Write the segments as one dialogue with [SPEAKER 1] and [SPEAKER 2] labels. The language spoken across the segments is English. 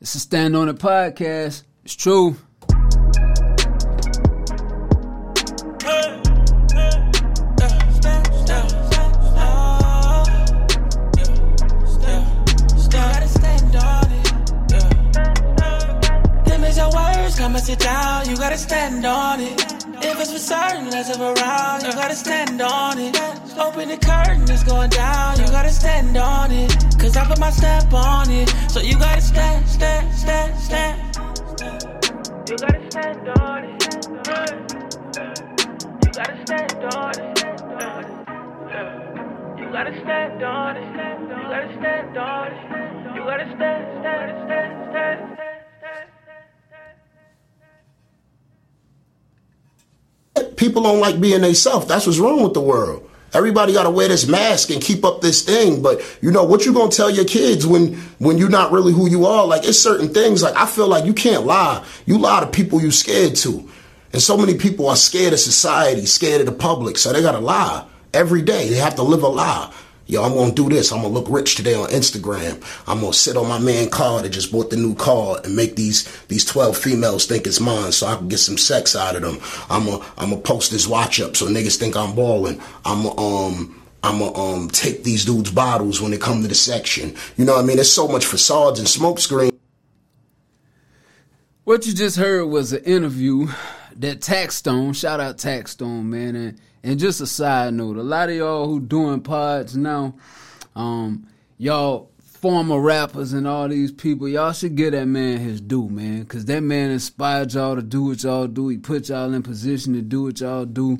[SPEAKER 1] It's a stand on a podcast. It's true.
[SPEAKER 2] Come and sit down, you gotta stand on it. It's for certain, let's have around, you gotta stand on it. Open the curtain, it's going down, you gotta stand on it. Cause I put my stamp on it, so you gotta stand, stand, stand, stand. You gotta stand on it. You gotta stand on it. You gotta stand on it. You gotta stand on it. You gotta stand, stand, stand, stand.
[SPEAKER 3] People don't like being themselves. That's what's wrong with the world. Everybody got to wear this mask and keep up this thing. But you know what you gonna tell your kids when when you're not really who you are? Like it's certain things. Like I feel like you can't lie. You lie to people you scared to, and so many people are scared of society, scared of the public. So they gotta lie every day. They have to live a lie. Yo, I'm gonna do this. I'm gonna look rich today on Instagram. I'm gonna sit on my man car that just bought the new car and make these these 12 females think it's mine so I can get some sex out of them. I'm gonna I'm gonna post this watch up so niggas think I'm balling. I'm gonna um I'm gonna um take these dudes bottles when they come to the section. You know what I mean? There's so much facades and smokescreen.
[SPEAKER 1] What you just heard was an interview that Tax Stone, shout out Tax Stone, man, and and just a side note, a lot of y'all who doing pods now, um, y'all former rappers and all these people, y'all should give that man his due, man, cause that man inspired y'all to do what y'all do. He put y'all in position to do what y'all do.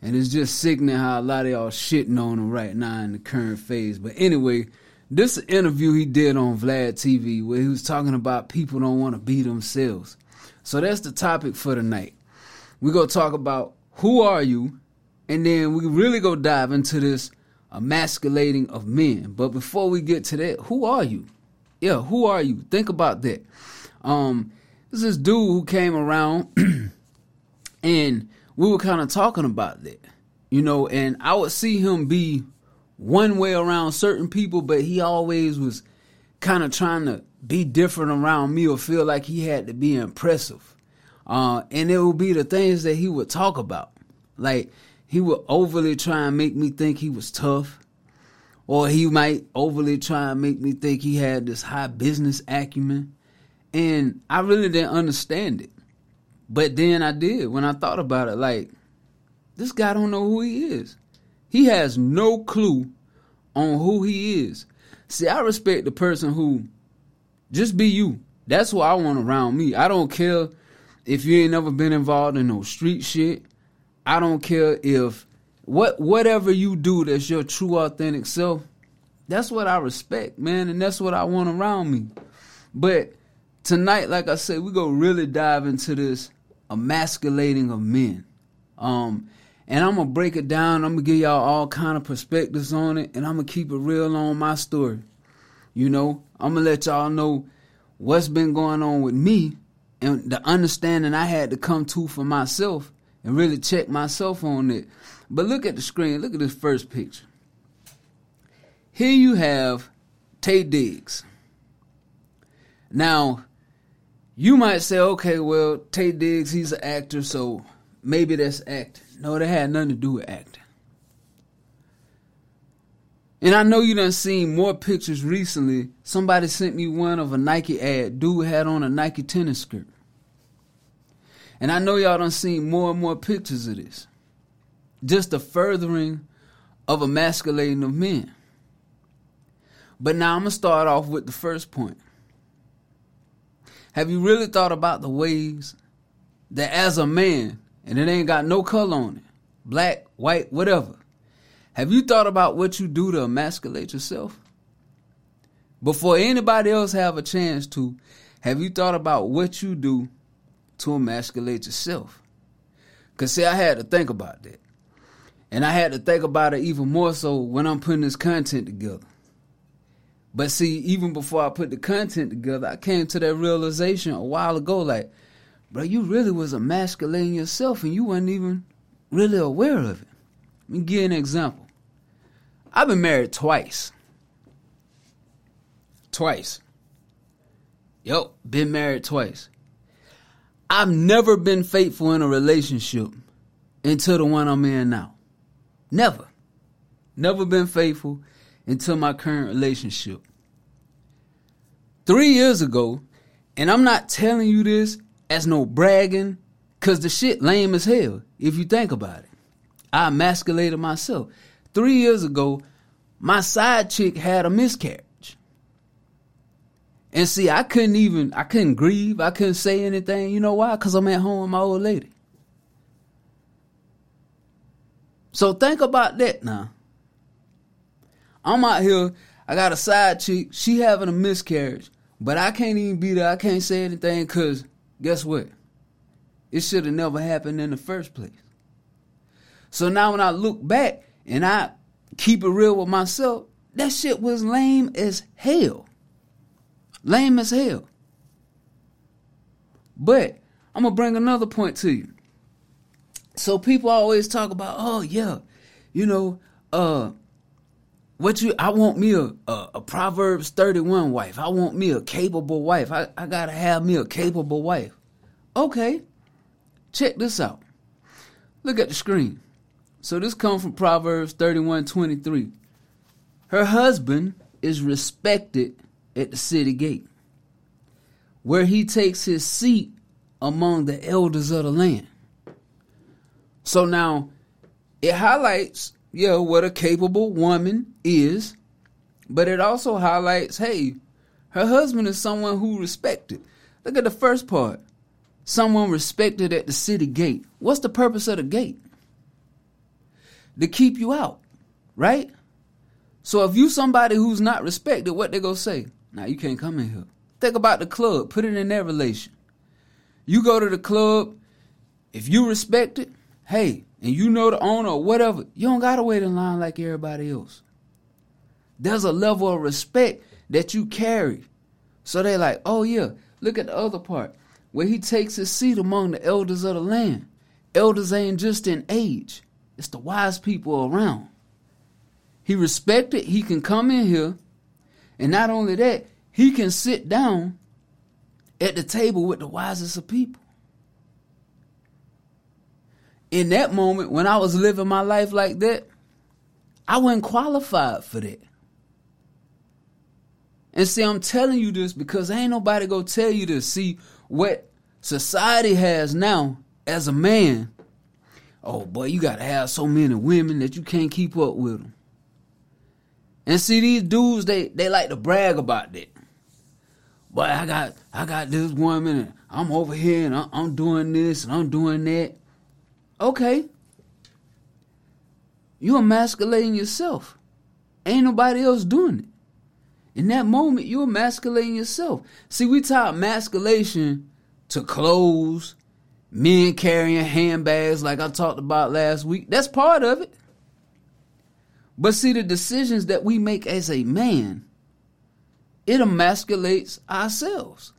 [SPEAKER 1] And it's just sickening how a lot of y'all shitting on him right now in the current phase. But anyway, this interview he did on Vlad TV where he was talking about people don't want to be themselves. So that's the topic for tonight. We're going to talk about who are you and then we really go dive into this emasculating of men. But before we get to that, who are you? Yeah, who are you? Think about that. Um, this is dude who came around and we were kind of talking about that, you know, and I would see him be one way around certain people, but he always was kind of trying to be different around me or feel like he had to be impressive. Uh, and it would be the things that he would talk about. Like, he would overly try and make me think he was tough. Or he might overly try and make me think he had this high business acumen. And I really didn't understand it. But then I did when I thought about it. Like, this guy don't know who he is. He has no clue on who he is. See, I respect the person who just be you. That's what I want around me. I don't care if you ain't never been involved in no street shit. I don't care if what whatever you do that's your true authentic self. That's what I respect, man, and that's what I want around me. But tonight, like I said, we go really dive into this emasculating of men. Um, and I'm gonna break it down. I'm gonna give y'all all kind of perspectives on it, and I'm gonna keep it real on my story. You know, I'm gonna let y'all know what's been going on with me and the understanding I had to come to for myself and really check myself on it. But look at the screen. Look at this first picture. Here you have Taye Diggs. Now, you might say, okay, well, Taye Diggs, he's an actor, so maybe that's acting. No, that had nothing to do with acting. And I know you done seen more pictures recently. Somebody sent me one of a Nike ad. Dude had on a Nike tennis skirt. And I know y'all done seen more and more pictures of this. Just a furthering of emasculating of men. But now I'm going to start off with the first point. Have you really thought about the ways that as a man, and it ain't got no color on it, black, white, whatever, have you thought about what you do to emasculate yourself? Before anybody else have a chance to, have you thought about what you do to emasculate yourself? Cause see, I had to think about that. And I had to think about it even more so when I'm putting this content together. But see, even before I put the content together, I came to that realization a while ago, like, bro, you really was emasculating yourself and you weren't even really aware of it. Let me give you an example. I've been married twice. Twice. Yep, been married twice. I've never been faithful in a relationship until the one I'm in now. Never. Never been faithful until my current relationship. Three years ago, and I'm not telling you this as no bragging, cause the shit lame as hell, if you think about it. I emasculated myself. Three years ago, my side chick had a miscarriage. And see, I couldn't even, I couldn't grieve. I couldn't say anything. You know why? Because I'm at home with my old lady. So think about that now. I'm out here, I got a side chick, she having a miscarriage, but I can't even be there. I can't say anything because guess what? It should have never happened in the first place. So now when I look back and I keep it real with myself, that shit was lame as hell. Lame as hell. But I'm gonna bring another point to you. So people always talk about, oh yeah, you know, uh, what you? I want me a, a, a Proverbs 31 wife. I want me a capable wife. I, I gotta have me a capable wife. Okay, check this out. Look at the screen. So this comes from Proverbs 31 23. Her husband is respected at the city gate, where he takes his seat among the elders of the land. So now it highlights, yeah, what a capable woman is, but it also highlights, hey, her husband is someone who respected. Look at the first part. Someone respected at the city gate. What's the purpose of the gate? To keep you out, right? So if you somebody who's not respected, what they gonna say? Now you can't come in here. Think about the club. Put it in that relation. You go to the club. If you respect it, hey, and you know the owner or whatever, you don't gotta wait in line like everybody else. There's a level of respect that you carry. So they like, oh yeah, look at the other part where he takes his seat among the elders of the land. Elders ain't just in age, it's the wise people around. He respected, he can come in here, and not only that, he can sit down at the table with the wisest of people. In that moment, when I was living my life like that, I wasn't qualified for that. And see, I'm telling you this because ain't nobody gonna tell you this. see what society has now as a man. Oh boy, you gotta have so many women that you can't keep up with them. And see, these dudes, they they like to brag about that. But I got I got this woman, and I'm over here, and I'm, I'm doing this, and I'm doing that. Okay, you emasculating yourself. Ain't nobody else doing it. In that moment, you're emasculating yourself. See, we tie emasculation to clothes, men carrying handbags, like I talked about last week. That's part of it. But see, the decisions that we make as a man, it emasculates ourselves.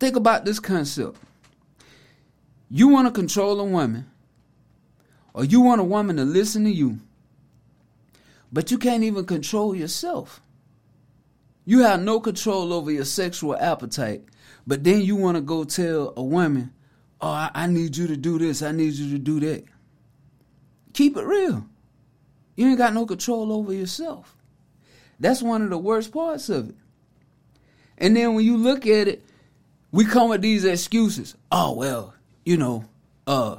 [SPEAKER 1] Think about this concept. You want to control a woman, or you want a woman to listen to you, but you can't even control yourself. You have no control over your sexual appetite, but then you want to go tell a woman, oh, I, I need you to do this, I need you to do that. Keep it real. You ain't got no control over yourself. That's one of the worst parts of it. And then when you look at it, we come with these excuses. Oh well, you know, uh,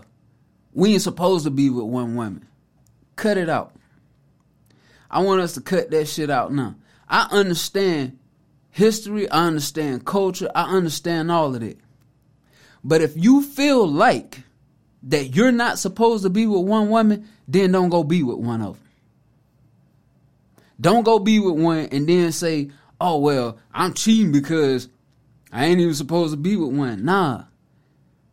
[SPEAKER 1] we ain't supposed to be with one woman. Cut it out. I want us to cut that shit out now. I understand history, I understand culture, I understand all of it. But if you feel like that you're not supposed to be with one woman, then don't go be with one of them. Don't go be with one and then say, oh, well, I'm cheating because I ain't even supposed to be with one. Nah.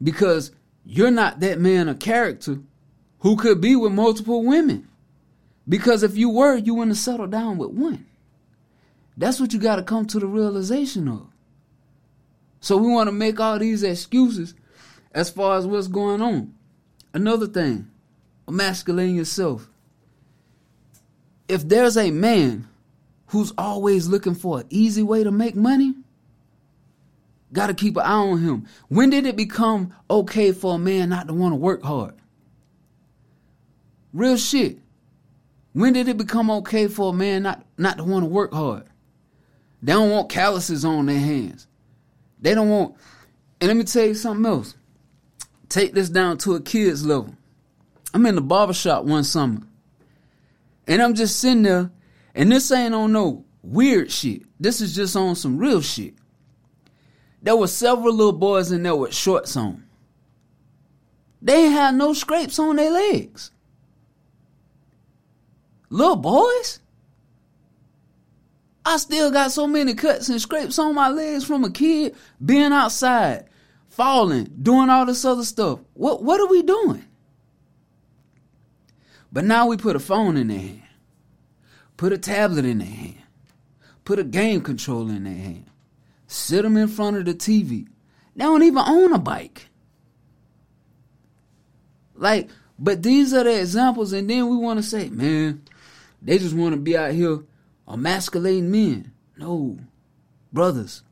[SPEAKER 1] Because you're not that man of character who could be with multiple women. Because if you were, you wouldn't settle down with one. That's what you got to come to the realization of. So we want to make all these excuses as far as what's going on. Another thing, emasculating yourself if there's a man who's always looking for an easy way to make money, Got to keep an eye on him. When did it become okay for a man not to want to work hard? Real shit. When did it become okay for a man not, not to want to work hard? They don't want calluses on their hands. They don't want. And let me tell you something else. Take this down to a kid's level. I'm in the barbershop one summer. And I'm just sitting there, and this ain't on no weird shit. This is just on some real shit. There were several little boys in there with shorts on. They ain't had no scrapes on their legs. Little boys? I still got so many cuts and scrapes on my legs from a kid being outside, falling, doing all this other stuff. What what are we doing? But now we put a phone in their hand, put a tablet in their hand, put a game controller in their hand, sit them in front of the TV. They don't even own a bike. Like, but these are the examples, and then we want to say, man, they just want to be out here emasculating men. No, brothers,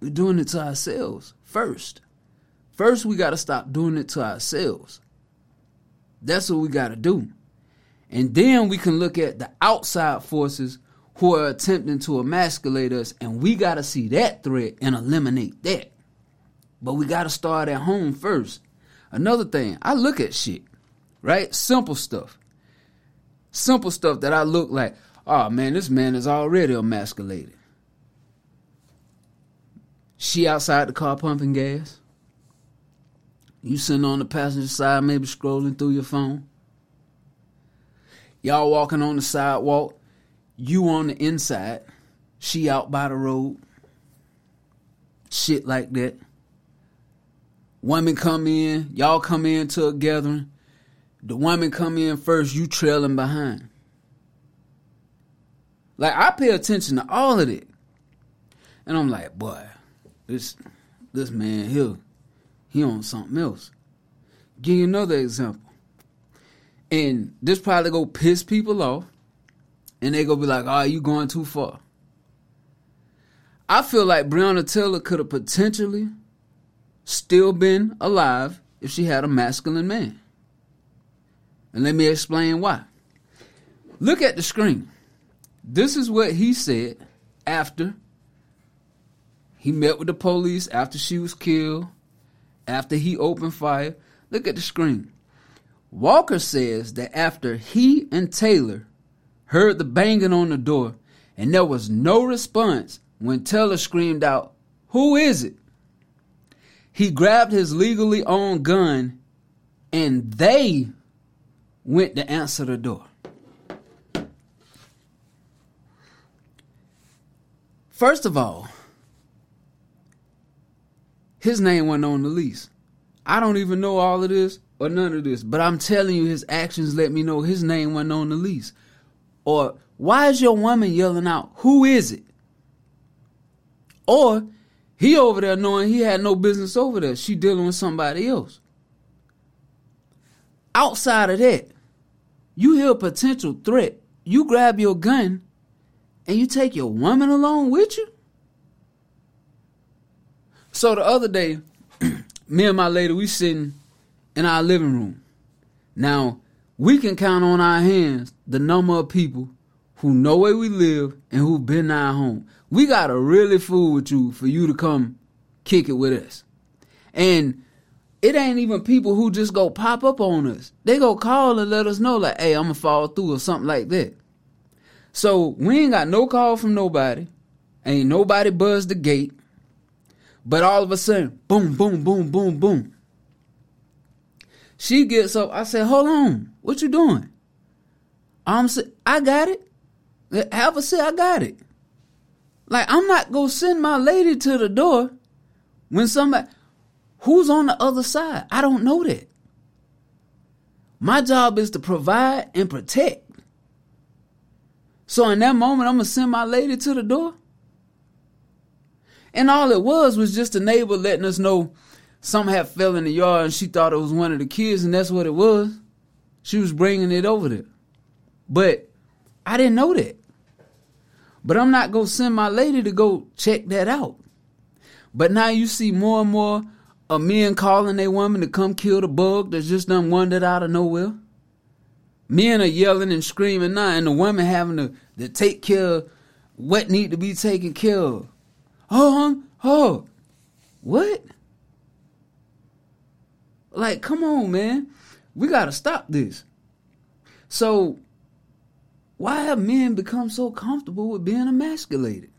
[SPEAKER 1] we're doing it to ourselves first. First, we got to stop doing it to ourselves. That's what we got to do. And then we can look at the outside forces who are attempting to emasculate us, and we got to see that threat and eliminate that. But we got to start at home first. Another thing, I look at shit, right? Simple stuff. Simple stuff that I look like, oh man, this man is already emasculated. She outside the car pumping gas. You sitting on the passenger side, maybe scrolling through your phone. Y'all walking on the sidewalk. You on the inside. She out by the road. Shit like that. Women come in. Y'all come in to a gathering. The women come in first. You trailing behind. Like I pay attention to all of it. And I'm like, boy, this this man here he on something else. Give you another example. And this probably go piss people off. And they gonna be like, oh, you going too far. I feel like Breonna Taylor could have potentially still been alive if she had a masculine man. And let me explain why. Look at the screen. This is what he said after he met with the police after she was killed after he opened fire. Look at the screen. Walker says that after he and Taylor heard the banging on the door and there was no response when Taylor screamed out, Who is it? He grabbed his legally owned gun and they went to answer the door. First of all, his name wasn't on the lease. I don't even know all of this or none of this, but I'm telling you, his actions let me know his name wasn't on the lease. Or why is your woman yelling out, Who is it? Or he over there knowing he had no business over there. She dealing with somebody else. Outside of that, you hear a potential threat. You grab your gun and you take your woman along with you? So the other day, me and my lady, we sitting in our living room. Now, we can count on our hands the number of people who know where we live and who've been in our home. We gotta really fool with you for you to come kick it with us. And it ain't even people who just go pop up on us. They go call and let us know, like, hey, I'm gonna fall through or something like that. So we ain't got no call from nobody. Ain't nobody buzzed the gate. But all of a sudden, boom, boom, boom, boom, boom. She gets up. I said, hold on. What you doing? I'm I got it. Have a say I got it. Like, I'm not to send my lady to the door when somebody, who's on the other side? I don't know that. My job is to provide and protect. So in that moment, I'm to send my lady to the door. And all it was was just a neighbor letting us know something had fell in the yard and she thought it was one of the kids and that's what it was. She was bringing it over there. But I didn't know that. But I'm not to send my lady to go check that out. But now you see more and more of men calling a woman to come kill the bug that's just done wandered out of nowhere. Men are yelling and screaming now, and the women having to, to take care of what need to be taken care of. Oh, oh, what? Like, come on, man. We gotta stop this. So, why have men become so comfortable with being emasculated?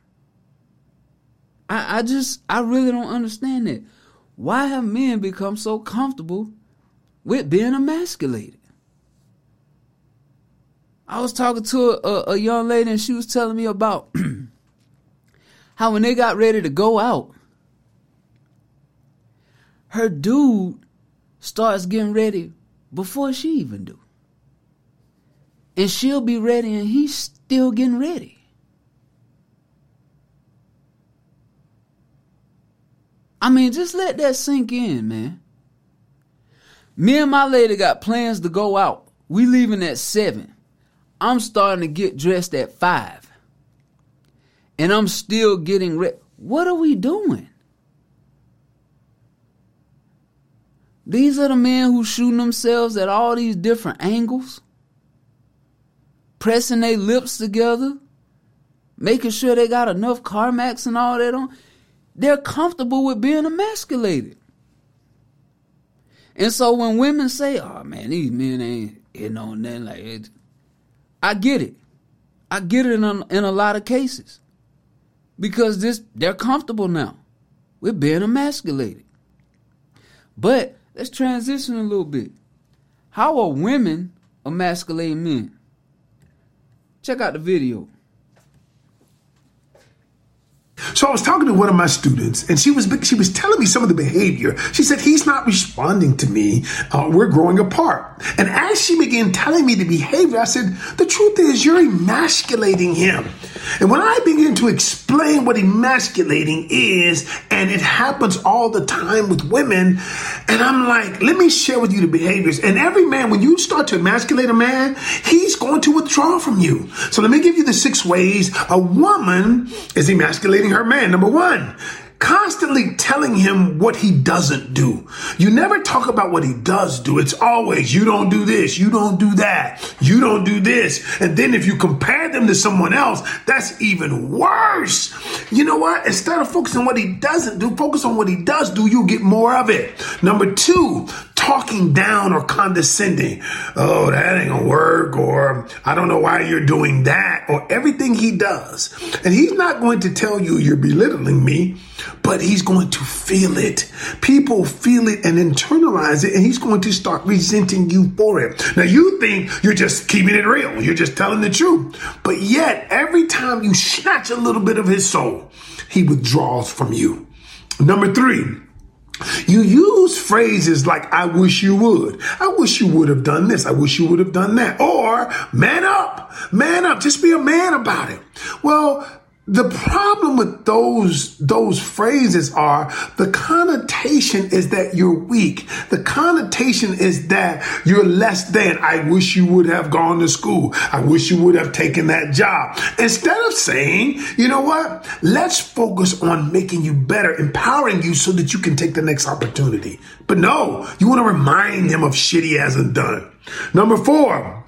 [SPEAKER 1] I, I just, I really don't understand that. Why have men become so comfortable with being emasculated? I was talking to a, a, young lady and she was telling me about how when they got ready to go out, her dude starts getting ready before she even do. And she'll be ready and he's still getting ready. I mean, just let that sink in, man. Me and my lady got plans to go out. We leaving at seven. I'm starting to get dressed at five. And I'm still getting ready. What are we doing? These are the men who shooting themselves at all these different angles, pressing their lips together, making sure they got enough Carmex and all that on. They're comfortable with being emasculated. And so when women say, "Oh man, these men ain't hitting on nothing like it," I get it. I get it in a, in a lot of cases because this they're comfortable now We're being emasculated. But let's transition a little bit. How are women emasculating men? Check out the video.
[SPEAKER 4] So I was talking to one of my students, and she was she was telling me some of the behavior. She said he's not responding to me. Uh, we're growing apart. And as she began telling me the behavior, I said, "The truth is, you're emasculating him." And when I began to explain what emasculating is, and it happens all the time with women, and I'm like, "Let me share with you the behaviors." And every man, when you start to emasculate a man, he's going to withdraw from you. So let me give you the six ways a woman is emasculating her man. Number one, constantly telling him what he doesn't do. You never talk about what he does do. It's always, you don't do this, you don't do that, you don't do this. And then if you compare them to someone else, that's even worse. You know what? Instead of focusing on what he doesn't do, focus on what he does do, you'll get more of it. Number two, talking down or condescending. Oh, that ain't gonna work, or I don't know why you're doing that, or everything he does. And he's not going to tell you you're belittling me, but he's going to feel it. People feel it and internalize it, and he's going to start resenting you for it. Now, you think you're just keeping it real, you're just telling the truth, but yet every time you snatch a little bit of his soul, he withdraws from you. Number three, you use phrases like, I wish you would. I wish you would have done this. I wish you would have done that. Or, man up, man up. Just be a man about it. Well, the problem with those those phrases are the connotation is that you're weak. The connotation is that you're less than. I wish you would have gone to school. I wish you would have taken that job. Instead of saying, you know what? Let's focus on making you better, empowering you so that you can take the next opportunity. But no, you want to remind him of shit he hasn't done. Number four,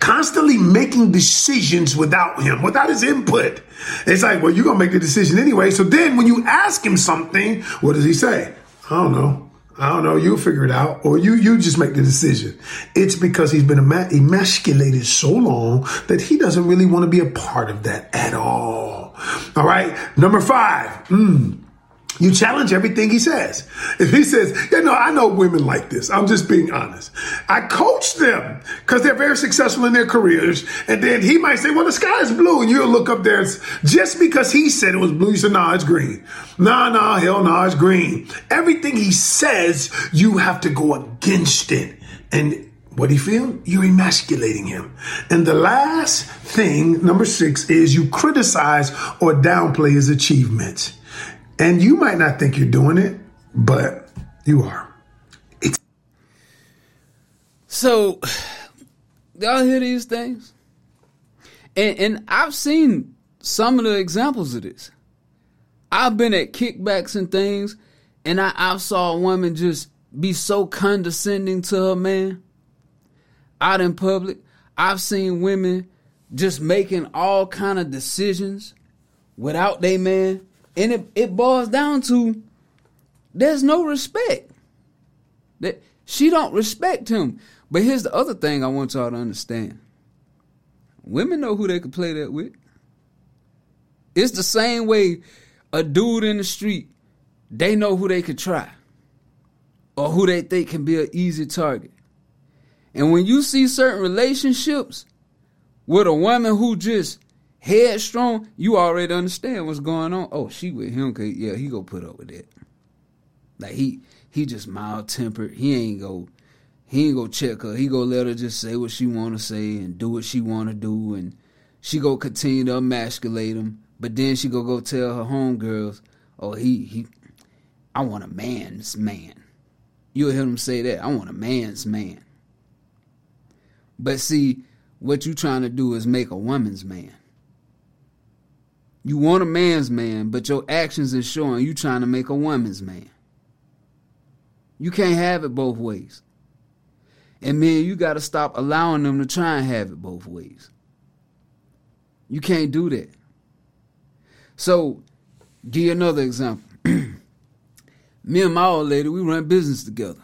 [SPEAKER 4] constantly making decisions without him, without his input. It's like, well, you're going to make the decision anyway. So then when you ask him something, what does he say? I don't know. I don't know. You figure it out, or you you just make the decision. It's because he's been emasculated so long that he doesn't really want to be a part of that at all. All right. Number five. Mm, you challenge everything he says. If he says, you know, I know women like this. I'm just being honest. I coach them because they're very successful in their careers. And then he might say, well, the sky is blue. And you'll look up there. Just because he said it was blue, you say, nah, it's green. Nah, nah, hell nah, it's green. Everything he says, you have to go against it. And what do you feel? You're emasculating him. And the last thing, number six, is you criticize or downplay his achievements. And you might not think you're doing it, but you are. It's-
[SPEAKER 1] so, y'all hear these things? And, and I've seen some of the examples of this. I've been at kickbacks and things, and I, I saw a woman just be so condescending to her man out in public. I've seen women just making all kind of decisions without they man, and it, it boils down to there's no respect. That she don't respect him. But here's the other thing I want y'all to understand. Women know who they can play that with. It's the same way a dude in the street, they know who they could try or who they think can be an easy target. And when you see certain relationships with a woman who just headstrong, you already understand what's going on. Oh, she with him, cause yeah, he go put up with that. Like he he just mild tempered. He ain't go he ain't go check her. He go let her just say what she want to say and do what she want to do, and she go continue to emasculate him. But then she go go tell her homegirls, "Oh, he he, I want a man's man." You'll hear them say that. I want a man's man. But see, what you trying to do is make a woman's man. You want a man's man, but your actions is showing you trying to make a woman's man. You can't have it both ways. And man, you got to stop allowing them to try and have it both ways. You can't do that. So, give you another example. Me and my old lady, we run business together.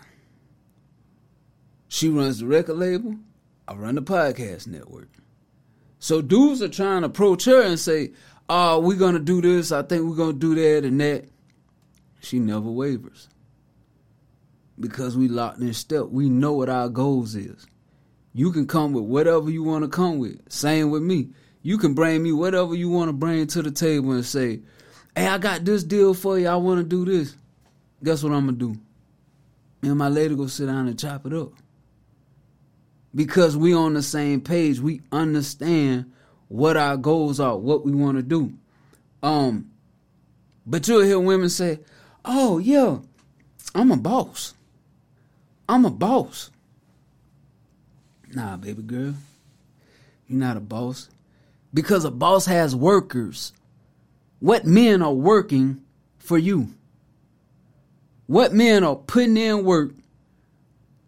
[SPEAKER 1] She runs the record label. I run the podcast network. So dudes are trying to approach her and say, Uh, "Oh, we're gonna do this. I think we're gonna do that and that." She never wavers because we locked in step. We know what our goals is. You can come with whatever you want to come with. Same with me. You can bring me whatever you want to bring to the table and say, "Hey, I got this deal for you. I want to do this." Guess what I'm gonna do? Me and my lady go sit down and chop it up. Because we on the same page, we understand what our goals are, what we want to do. Um, but you'll hear women say, "Oh yeah, I'm a boss. I'm a boss." Nah, baby girl, you're not a boss. Because a boss has workers. What men are working for you? What men are putting in work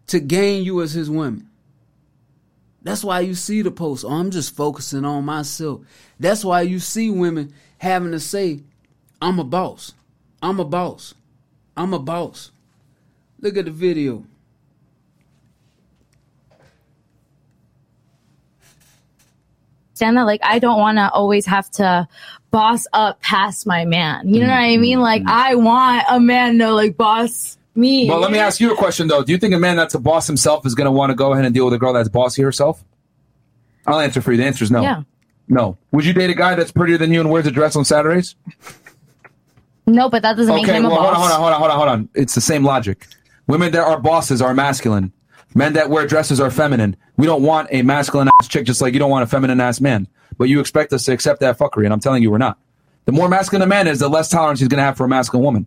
[SPEAKER 1] to gain you as his woman? That's why you see the post. Oh, I'm just focusing on myself. That's why you see women having to say, I'm a boss. I'm a boss. I'm a boss. Look at the video.
[SPEAKER 5] understand that like I don't want to always have to boss up past my man. You know what I mean? Mm-hmm. Like I want a man to like boss me.
[SPEAKER 6] Well, let me ask you a question though. Do you think a man that's a boss himself is going to want to go ahead and deal with a girl that's bossy herself? I'll answer for you. The answer is no.
[SPEAKER 5] Yeah.
[SPEAKER 6] No. Would you date a guy that's prettier than you and wears a dress on Saturdays?
[SPEAKER 5] No, but that doesn't make him a
[SPEAKER 6] well, hold on,
[SPEAKER 5] boss.
[SPEAKER 6] hold on, hold on, hold on, hold on. It's the same logic. Women that are bosses are masculine. Men that wear dresses are feminine. We don't want a masculine ass chick just like you don't want a feminine ass man. But you expect us to accept that fuckery, and I'm telling you we're not. The more masculine a man is, the less tolerance he's going to have for a masculine woman.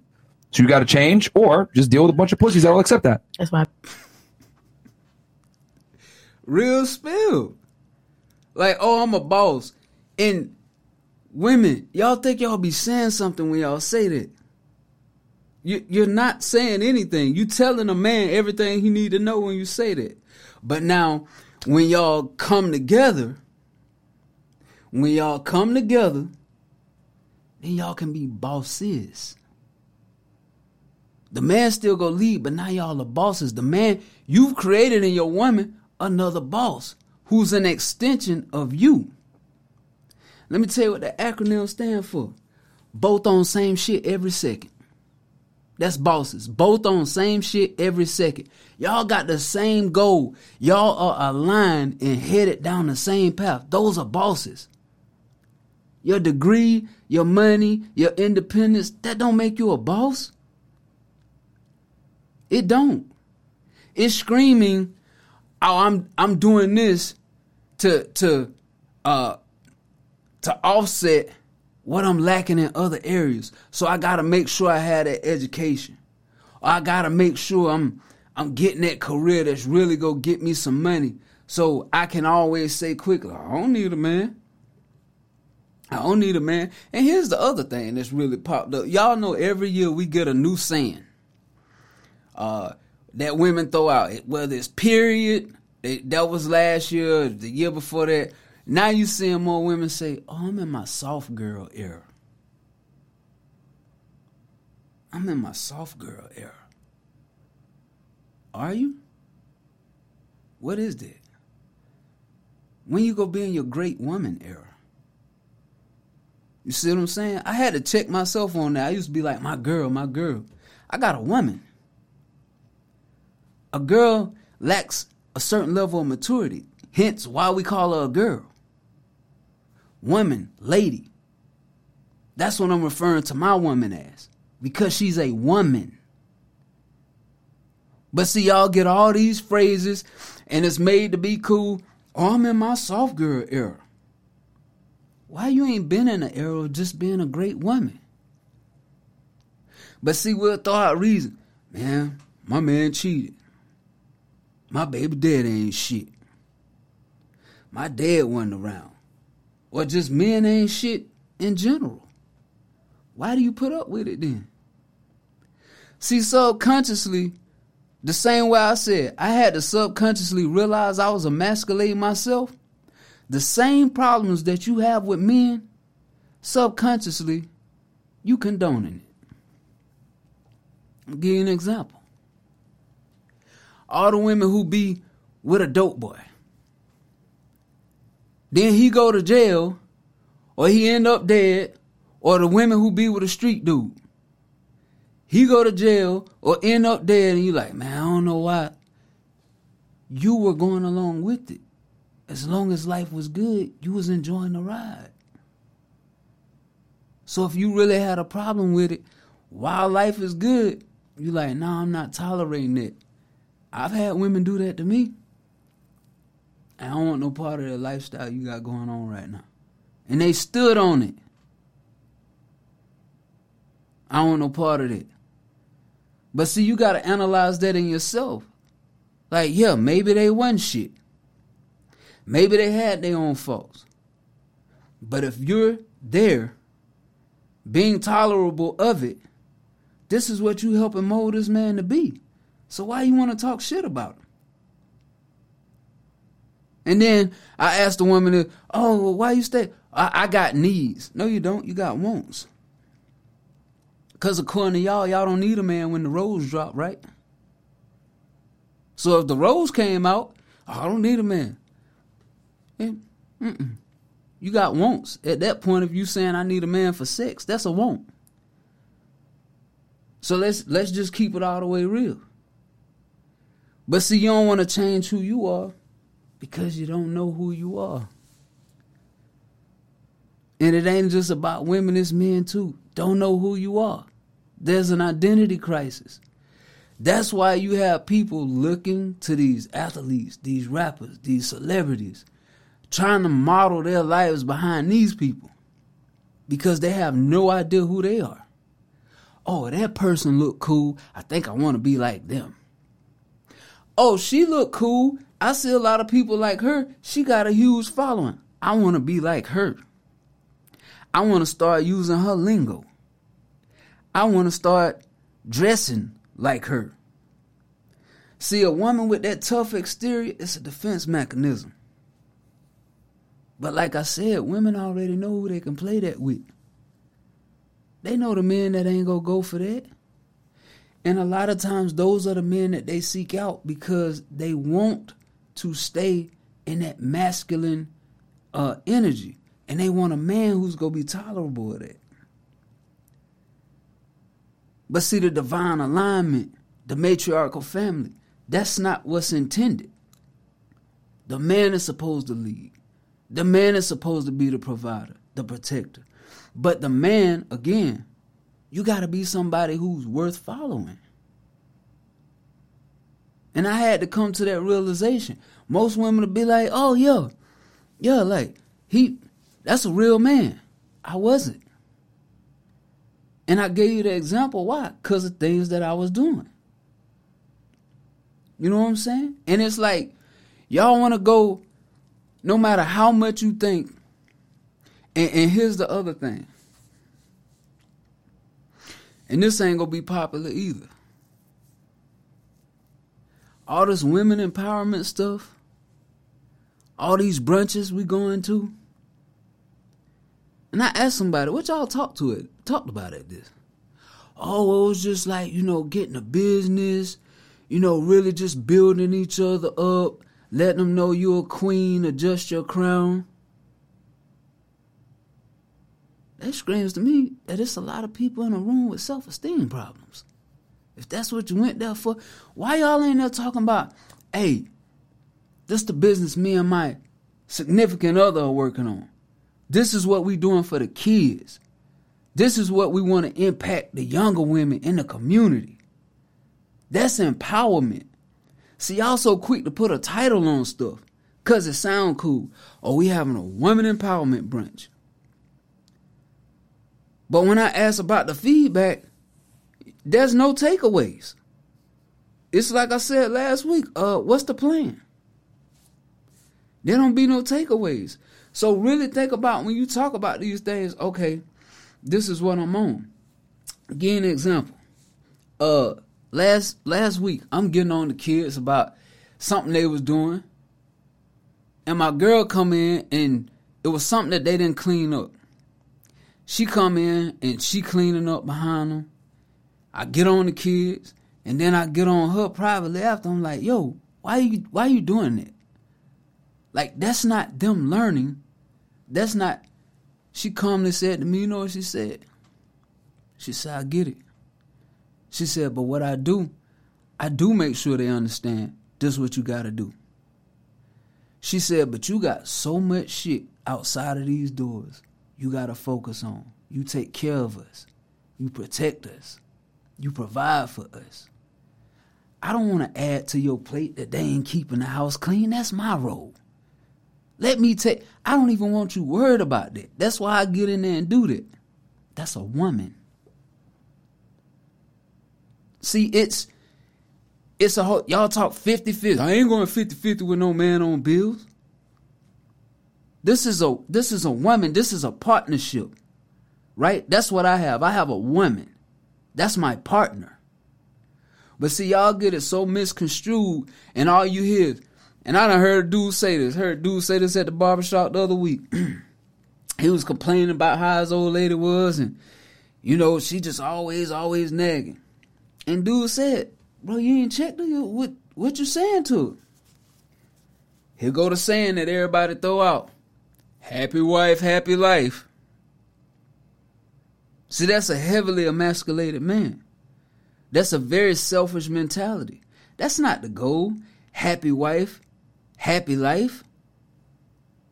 [SPEAKER 6] So you got to change, or just deal with a bunch of pussies that will accept that.
[SPEAKER 5] That's why.
[SPEAKER 1] real spill. Like, oh, I'm a boss. And women, y'all think y'all be saying something when y'all say that. You, you're not saying anything. You telling a man everything he need to know when you say that. But now, when y'all come together, when y'all come together, then y'all can be bosses. The man still go lead, but now y'all are bosses. The man you've created in your woman another boss who's an extension of you. Let me tell you what the acronym stand for. Both on same shit every second. That's bosses. Both on same shit every second. Y'all got the same goal. Y'all are aligned and headed down the same path. Those are bosses. Your degree, your money, your independence, that don't make you a boss. It don't. It's screaming, "Oh, I'm I'm doing this to to uh to offset what I'm lacking in other areas. So I got to make sure I had that education. Or I got to make sure I'm I'm getting that career that's really going to get me some money. So I can always say quickly, I don't need a man. I don't need a man. And here's the other thing that's really popped up. Y'all know every year we get a new saying uh, that women throw out, whether it's period, it, that was last year, the year before that. Now you seeing more women say, "Oh, I'm in my soft girl era." I'm in my soft girl era. Are you? What is that? When you go be in your great woman era? You see what I'm saying? I had to check myself on that. I used to be like, my girl, my girl. I got a woman. A girl lacks a certain level of maturity. Hence why we call her a girl. Woman, lady. That's what I'm referring to my woman as. Because she's a woman. But see, y'all get all these phrases and it's made to be cool. Oh, I'm in my soft girl era. Why you ain't been in the era of just being a great woman? But see, we'll throw out reason. Man, my man cheated. My baby dad ain't shit. My dad wasn't around. Or just men ain't shit in general. Why do you put up with it then? See, subconsciously, the same way I said, I had to subconsciously realize I was emasculating myself. The same problems that you have with men, subconsciously, you condoning it. I'll give you an example. All the women who be with a dope boy. Then he go to jail, or he end up dead, or the women who be with a street dude. He go to jail or end up dead, and you like, man, I don't know why. You were going along with it as long as life was good, you was enjoying the ride. So if you really had a problem with it, while life is good, you like, nah, I'm not tolerating it. I've had women do that to me. I don't want no part of the lifestyle you got going on right now. And they stood on it. I don't want no part of it. But see, you gotta analyze that in yourself. Like, yeah, maybe they wasn't shit. Maybe they had their own faults. But if you're there, being tolerable of it, this is what you helping mold this man to be. So why you want to talk shit about him? And then I asked the woman, "Oh, well, why you stay?" I, I got needs. No, you don't. You got wants. Because according to y'all, y'all don't need a man when the rose drop, right? So if the rose came out, I don't need a man. You got wants. At that point, if you saying I need a man for sex, that's a want. So let's let's just keep it all the way real. But see, you don't want to change who you are because you don't know who you are. And it ain't just about women, it's men too. Don't know who you are. There's an identity crisis. That's why you have people looking to these athletes, these rappers, these celebrities trying to model their lives behind these people because they have no idea who they are. Oh, that person look cool. I think I want to be like them. Oh, she look cool. I see a lot of people like her. She got a huge following. I want to be like her. I want to start using her lingo. I want to start dressing like her. See, a woman with that tough exterior, it's a defense mechanism. But like I said, women already know who they can play that with. They know the men that ain't gonna go for that. And a lot of times those are the men that they seek out because they want to stay in that masculine uh, energy. And they want a man who's gonna be tolerable of that. But see the divine alignment, the matriarchal family, that's not what's intended. The man is supposed to lead. The man is supposed to be the provider, the protector. But the man, again, you got to be somebody who's worth following. And I had to come to that realization. Most women would be like, oh, yeah, yeah, like, he, that's a real man. I wasn't. And I gave you the example. Why? Because of things that I was doing. You know what I'm saying? And it's like, y'all want to go no matter how much you think And, and here's the other thing. And this ain't gonna be popular either. All this women empowerment stuff, all these brunches we going to. And I asked somebody, what y'all talked to it, talked about at this? Oh, it was just like, you know, getting a business, you know, really just building each other up, letting them know you're a queen, adjust your crown. That screams to me that it's a lot of people in a room with self esteem problems. If that's what you went there for, why y'all ain't there talking about, hey, this the business me and my significant other are working on. This is what we doing for the kids. This is what we want to impact the younger women in the community. That's empowerment. See, y'all so quick to put a title on stuff because it sound cool. Oh, we having a women empowerment brunch. But when I ask about the feedback, there's no takeaways. It's like I said last week. Uh, what's the plan? There don't be no takeaways. So really think about when you talk about these things. Okay, this is what I'm on. Give an example. Uh, last last week I'm getting on the kids about something they was doing, and my girl come in and it was something that they didn't clean up. She come in and she cleaning up behind them. I get on the kids and then I get on her privately after. I'm like, yo, why you why you doing that? Like that's not them learning. That's not. She calmly said to me, you know what she said? She said, I get it. She said, but what I do, I do make sure they understand this is what you gotta do. She said, but you got so much shit outside of these doors you gotta focus on. You take care of us. You protect us. You provide for us. I don't want to add to your plate that they ain't keeping the house clean. That's my role. Let me take, I don't even want you worried about that. That's why I get in there and do that. That's a woman. See, it's, it's a whole, y'all talk 50 50. I ain't going 50 50 with no man on bills. This is a, this is a woman. This is a partnership, right? That's what I have. I have a woman. That's my partner. But see, y'all get it so misconstrued, and all you hear and I done heard a dude say this. Heard dude say this at the barbershop the other week. he was complaining about how his old lady was, and you know, she just always, always nagging. And dude said, Bro, you ain't checked her? What what you saying to her? Here go the saying that everybody throw out. Happy wife, happy life. See, that's a heavily emasculated man. That's a very selfish mentality. That's not the goal. Happy wife, happy life.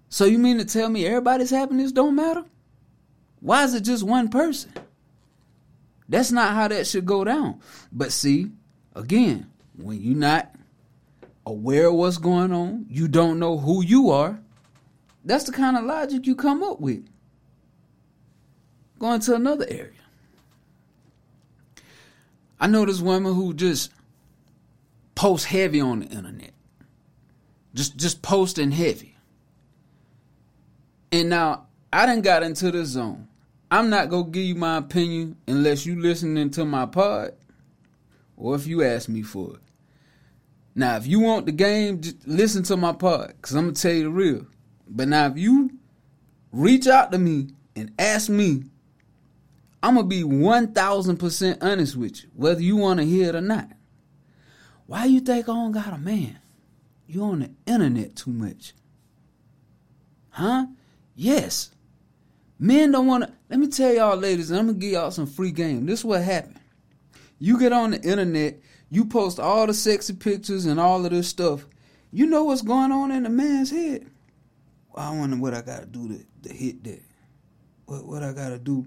[SPEAKER 1] So you mean to tell me everybody's happiness don't matter? Why is it just one person? That's not how that should go down. But see, again, when you're not aware of what's going on, you don't know who you are, that's the kind of logic you come up with. Going to another area. I know this woman who just posts heavy on the internet. Just just posting heavy. And now I done got into the zone. I'm not gonna give you my opinion unless you listening to my pod or if you ask me for it. Now, if you want the game, just listen to my pod, cause I'm gonna tell you the real. But now, if you reach out to me and ask me, I'm gonna be one thousand percent honest with you, whether you want to hear it or not. Why you think I don't got a man? You on the internet too much. Huh? Yes. Men don't want to. Let me tell y'all, ladies, I'm gonna give y'all some free game. This is what happened. You get on the internet, you post all the sexy pictures and all of this stuff. You know what's going on in the man's head. I wonder what I gotta do to, to hit that. What what I gotta do,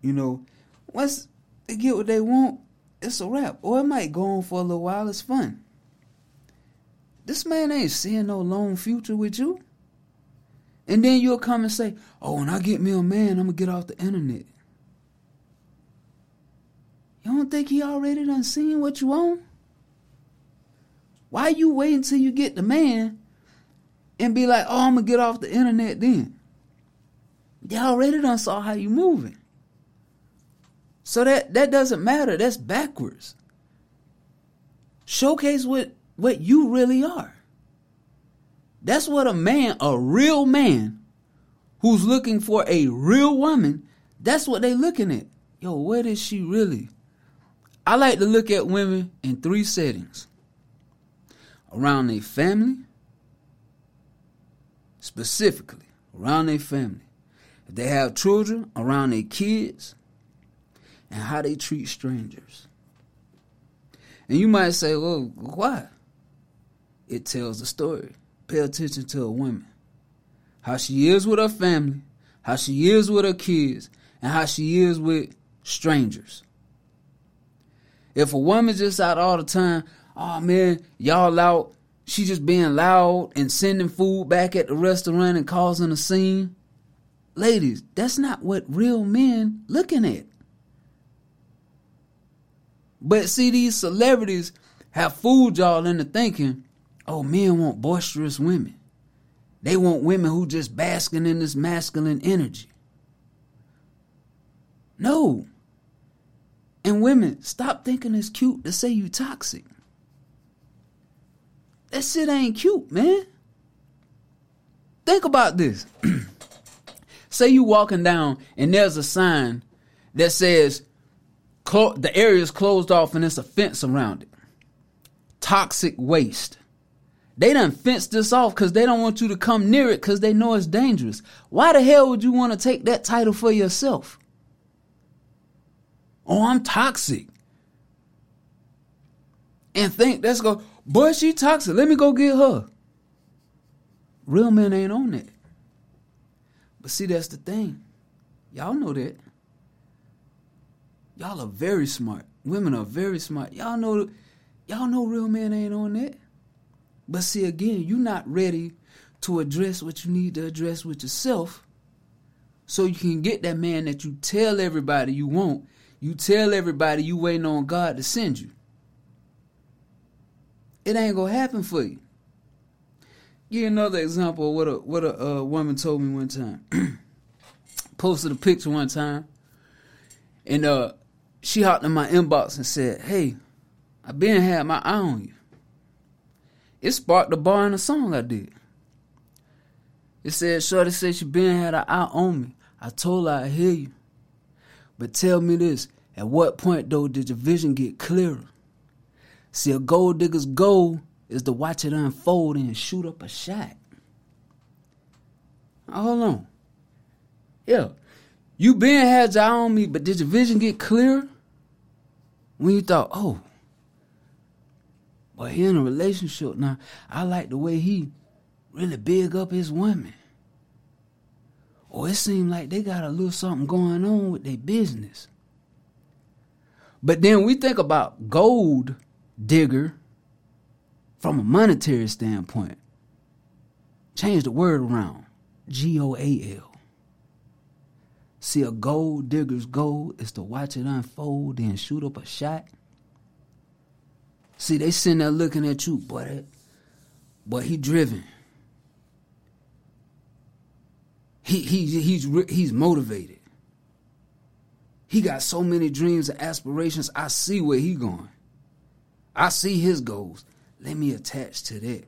[SPEAKER 1] you know. Once they get what they want, it's a wrap. Or it might go on for a little while. It's fun. This man ain't seeing no long future with you. And then you'll come and say, Oh, when I get me a man, I'm gonna get off the internet. You don't think he already done seen what you want? Why you wait until you get the man and be like, oh, I'm gonna get off the internet then? They already done saw how you moving. So that that doesn't matter. That's backwards. Showcase what what you really are. That's what a man, a real man, who's looking for a real woman, that's what they looking at. Yo, what is she really? I like to look at women in three settings. Around their family, specifically around their family. If they have children, around their kids, and how they treat strangers. And you might say, well, why? It tells the story. Pay attention to a woman. How she is with her family, how she is with her kids, and how she is with strangers. If a woman just out all the time, oh man, y'all out, she just being loud and sending food back at the restaurant and causing a scene. Ladies, that's not what real men looking at. But see, these celebrities have fooled y'all into thinking, oh, men want boisterous women. They want women who just basking in this masculine energy. No. And women, stop thinking it's cute to say you toxic. That shit ain't cute, man. Think about this. say you walking down and there's a sign that says clo- the area is closed off and there's a fence around it. Toxic waste. They done fenced this off because they don't want you to come near it because they know it's dangerous. Why the hell would you want to take that title for yourself? Oh, I'm toxic. And think, let's go, boy, she toxic. Let me go get her. Real men ain't on that. But see, that's the thing. Y'all know that. Y'all are very smart. Women are very smart. Y'all know y'all know real men ain't on that. But see again, you're not ready to address what you need to address with yourself so you can get that man that you tell everybody you want. You tell everybody you waiting on God to send you. It ain't gonna happen for you. Give another example of what a what a uh, woman told me one time. Posted a picture one time, and uh, she hopped in my inbox and said, "Hey, I been had my eye on you." It sparked the bar in a song I did. It said, Shorty said she been had her eye on me. I told her I hear you. But tell me this, at what point though did your vision get clearer? See, a gold digger's goal is to watch it unfold and shoot up a shot. Hold on. Yeah. You been had your eye on me, but did your vision get clearer? When you thought, oh, but he in a relationship now. I like the way he really big up his women. Or it seemed like they got a little something going on with their business. But then we think about gold digger from a monetary standpoint. Change the word around. G O A L. See, a gold digger's goal is to watch it unfold and shoot up a shot. See, they sitting there looking at you, but boy, he driven. He he he's he's motivated. He got so many dreams and aspirations. I see where he going. I see his goals. Let me attach to that.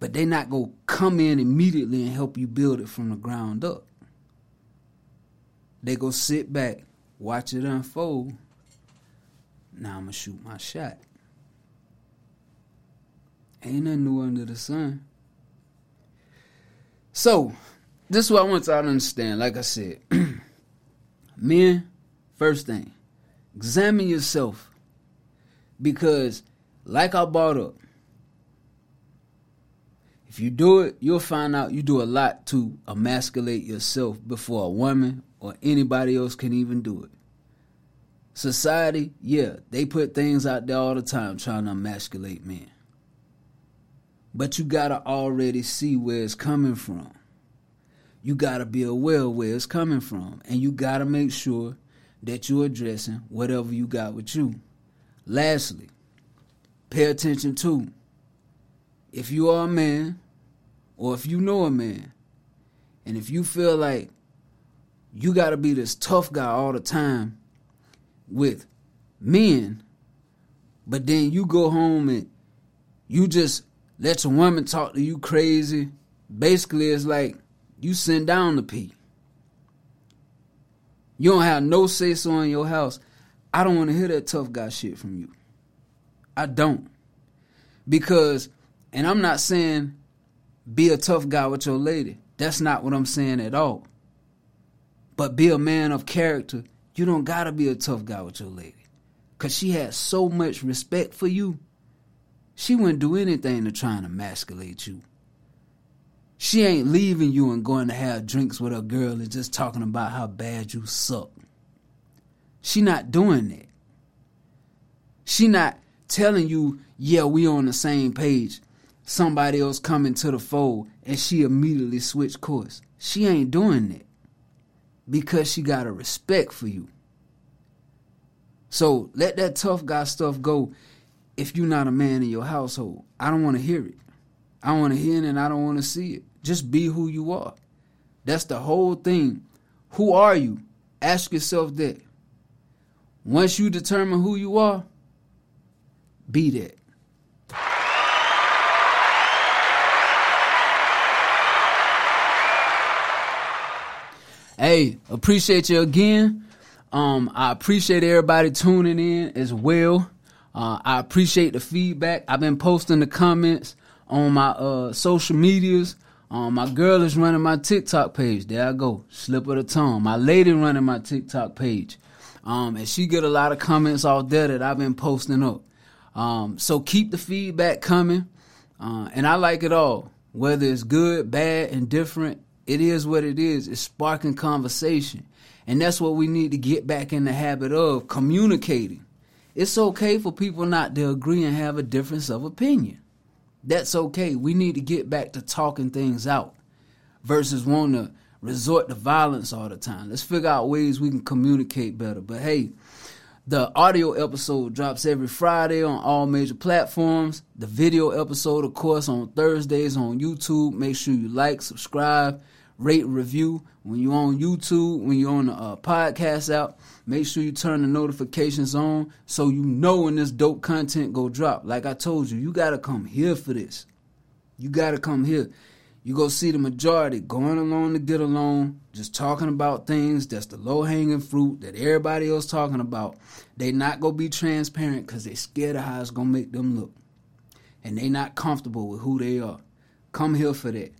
[SPEAKER 1] But they not gonna come in immediately and help you build it from the ground up. They go sit back, watch it unfold, now I'm gonna shoot my shot. Ain't nothing new under the sun. So, this is what I want y'all to understand. Like I said, men, first thing, examine yourself. Because, like I brought up, if you do it, you'll find out you do a lot to emasculate yourself before a woman or anybody else can even do it. Society, yeah, they put things out there all the time trying to emasculate men. But you gotta already see where it's coming from. You gotta be aware where it's coming from. And you gotta make sure that you're addressing whatever you got with you. Lastly, pay attention to if you are a man or if you know a man And if you feel like you got to be this tough guy all the time with men, but then you go home and you just let your woman talk to you crazy, basically it's like you send down the P. You don't have no say so in your house. I don't want to hear that tough guy shit from you. I don't. Because, and I'm not saying be a tough guy with your lady. That's not what I'm saying at all. But be a man of character. You don't gotta be a tough guy with your lady. Cause she has so much respect for you. She wouldn't do anything to try and emasculate you. She ain't leaving you and going to have drinks with her girl and just talking about how bad you suck. She not doing that. She not telling you, yeah, we on the same page. Somebody else coming to the fold and she immediately switch course. She ain't doing that because she got a respect for you. So let that tough guy stuff go if you're not a man in your household. I don't want to hear it. I want to hear it and I don't want to see it. Just be who you are. That's the whole thing. Who are you? Ask yourself that. Once you determine who you are, be that. Hey, appreciate you again. Um, I appreciate everybody tuning in as well. Uh, I appreciate the feedback. I've been posting the comments on my uh, social medias. Um, my girl is running my TikTok page. There I go, slip of the tongue. My lady running my TikTok page, um, and she get a lot of comments out there that I've been posting up. Um, so keep the feedback coming, uh, and I like it all, whether it's good, bad, and different. It is what it is. It's sparking conversation, and that's what we need to get back in the habit of communicating. It's okay for people not to agree and have a difference of opinion. That's okay. We need to get back to talking things out versus wanting to resort to violence all the time. Let's figure out ways we can communicate better. But hey, the audio episode drops every Friday on all major platforms. The video episode, of course, on Thursdays on YouTube. Make sure you like, subscribe, rate, review. When you're on YouTube, when you're on the uh, podcast app, make sure you turn the notifications on so you know when this dope content go drop. Like I told you, you gotta come here for this. You gotta come here. You go see the majority going along to get along, just talking about things that's the low hanging fruit that everybody else talking about. They not gonna be transparent because they scared of how it's gonna make them look, and they not comfortable with who they are. Come here for that.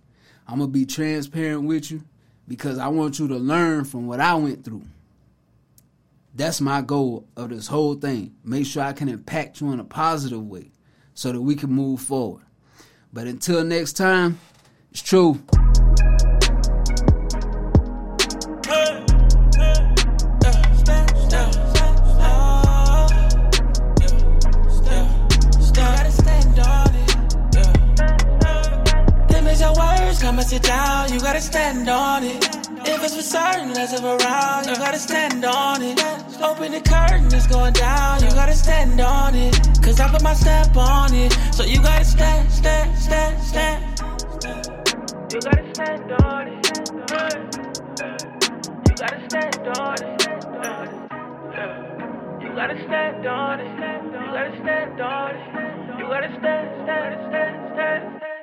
[SPEAKER 1] I'm gonna be transparent with you because I want you to learn from what I went through. That's my goal of this whole thing. Make sure I can impact you in a positive way so that we can move forward. But until next time, it's true.
[SPEAKER 2] sit down, you gotta stand on it. If it's for certain, less of around, you gotta stand on it. Open the curtain, it's going down, you gotta stand on it. Cause I put my stamp on it, so you gotta stand, stand, stand, stand. You gotta stand on it. You gotta stand on it. You gotta stand on it. You gotta stand on it. You gotta stand, stand,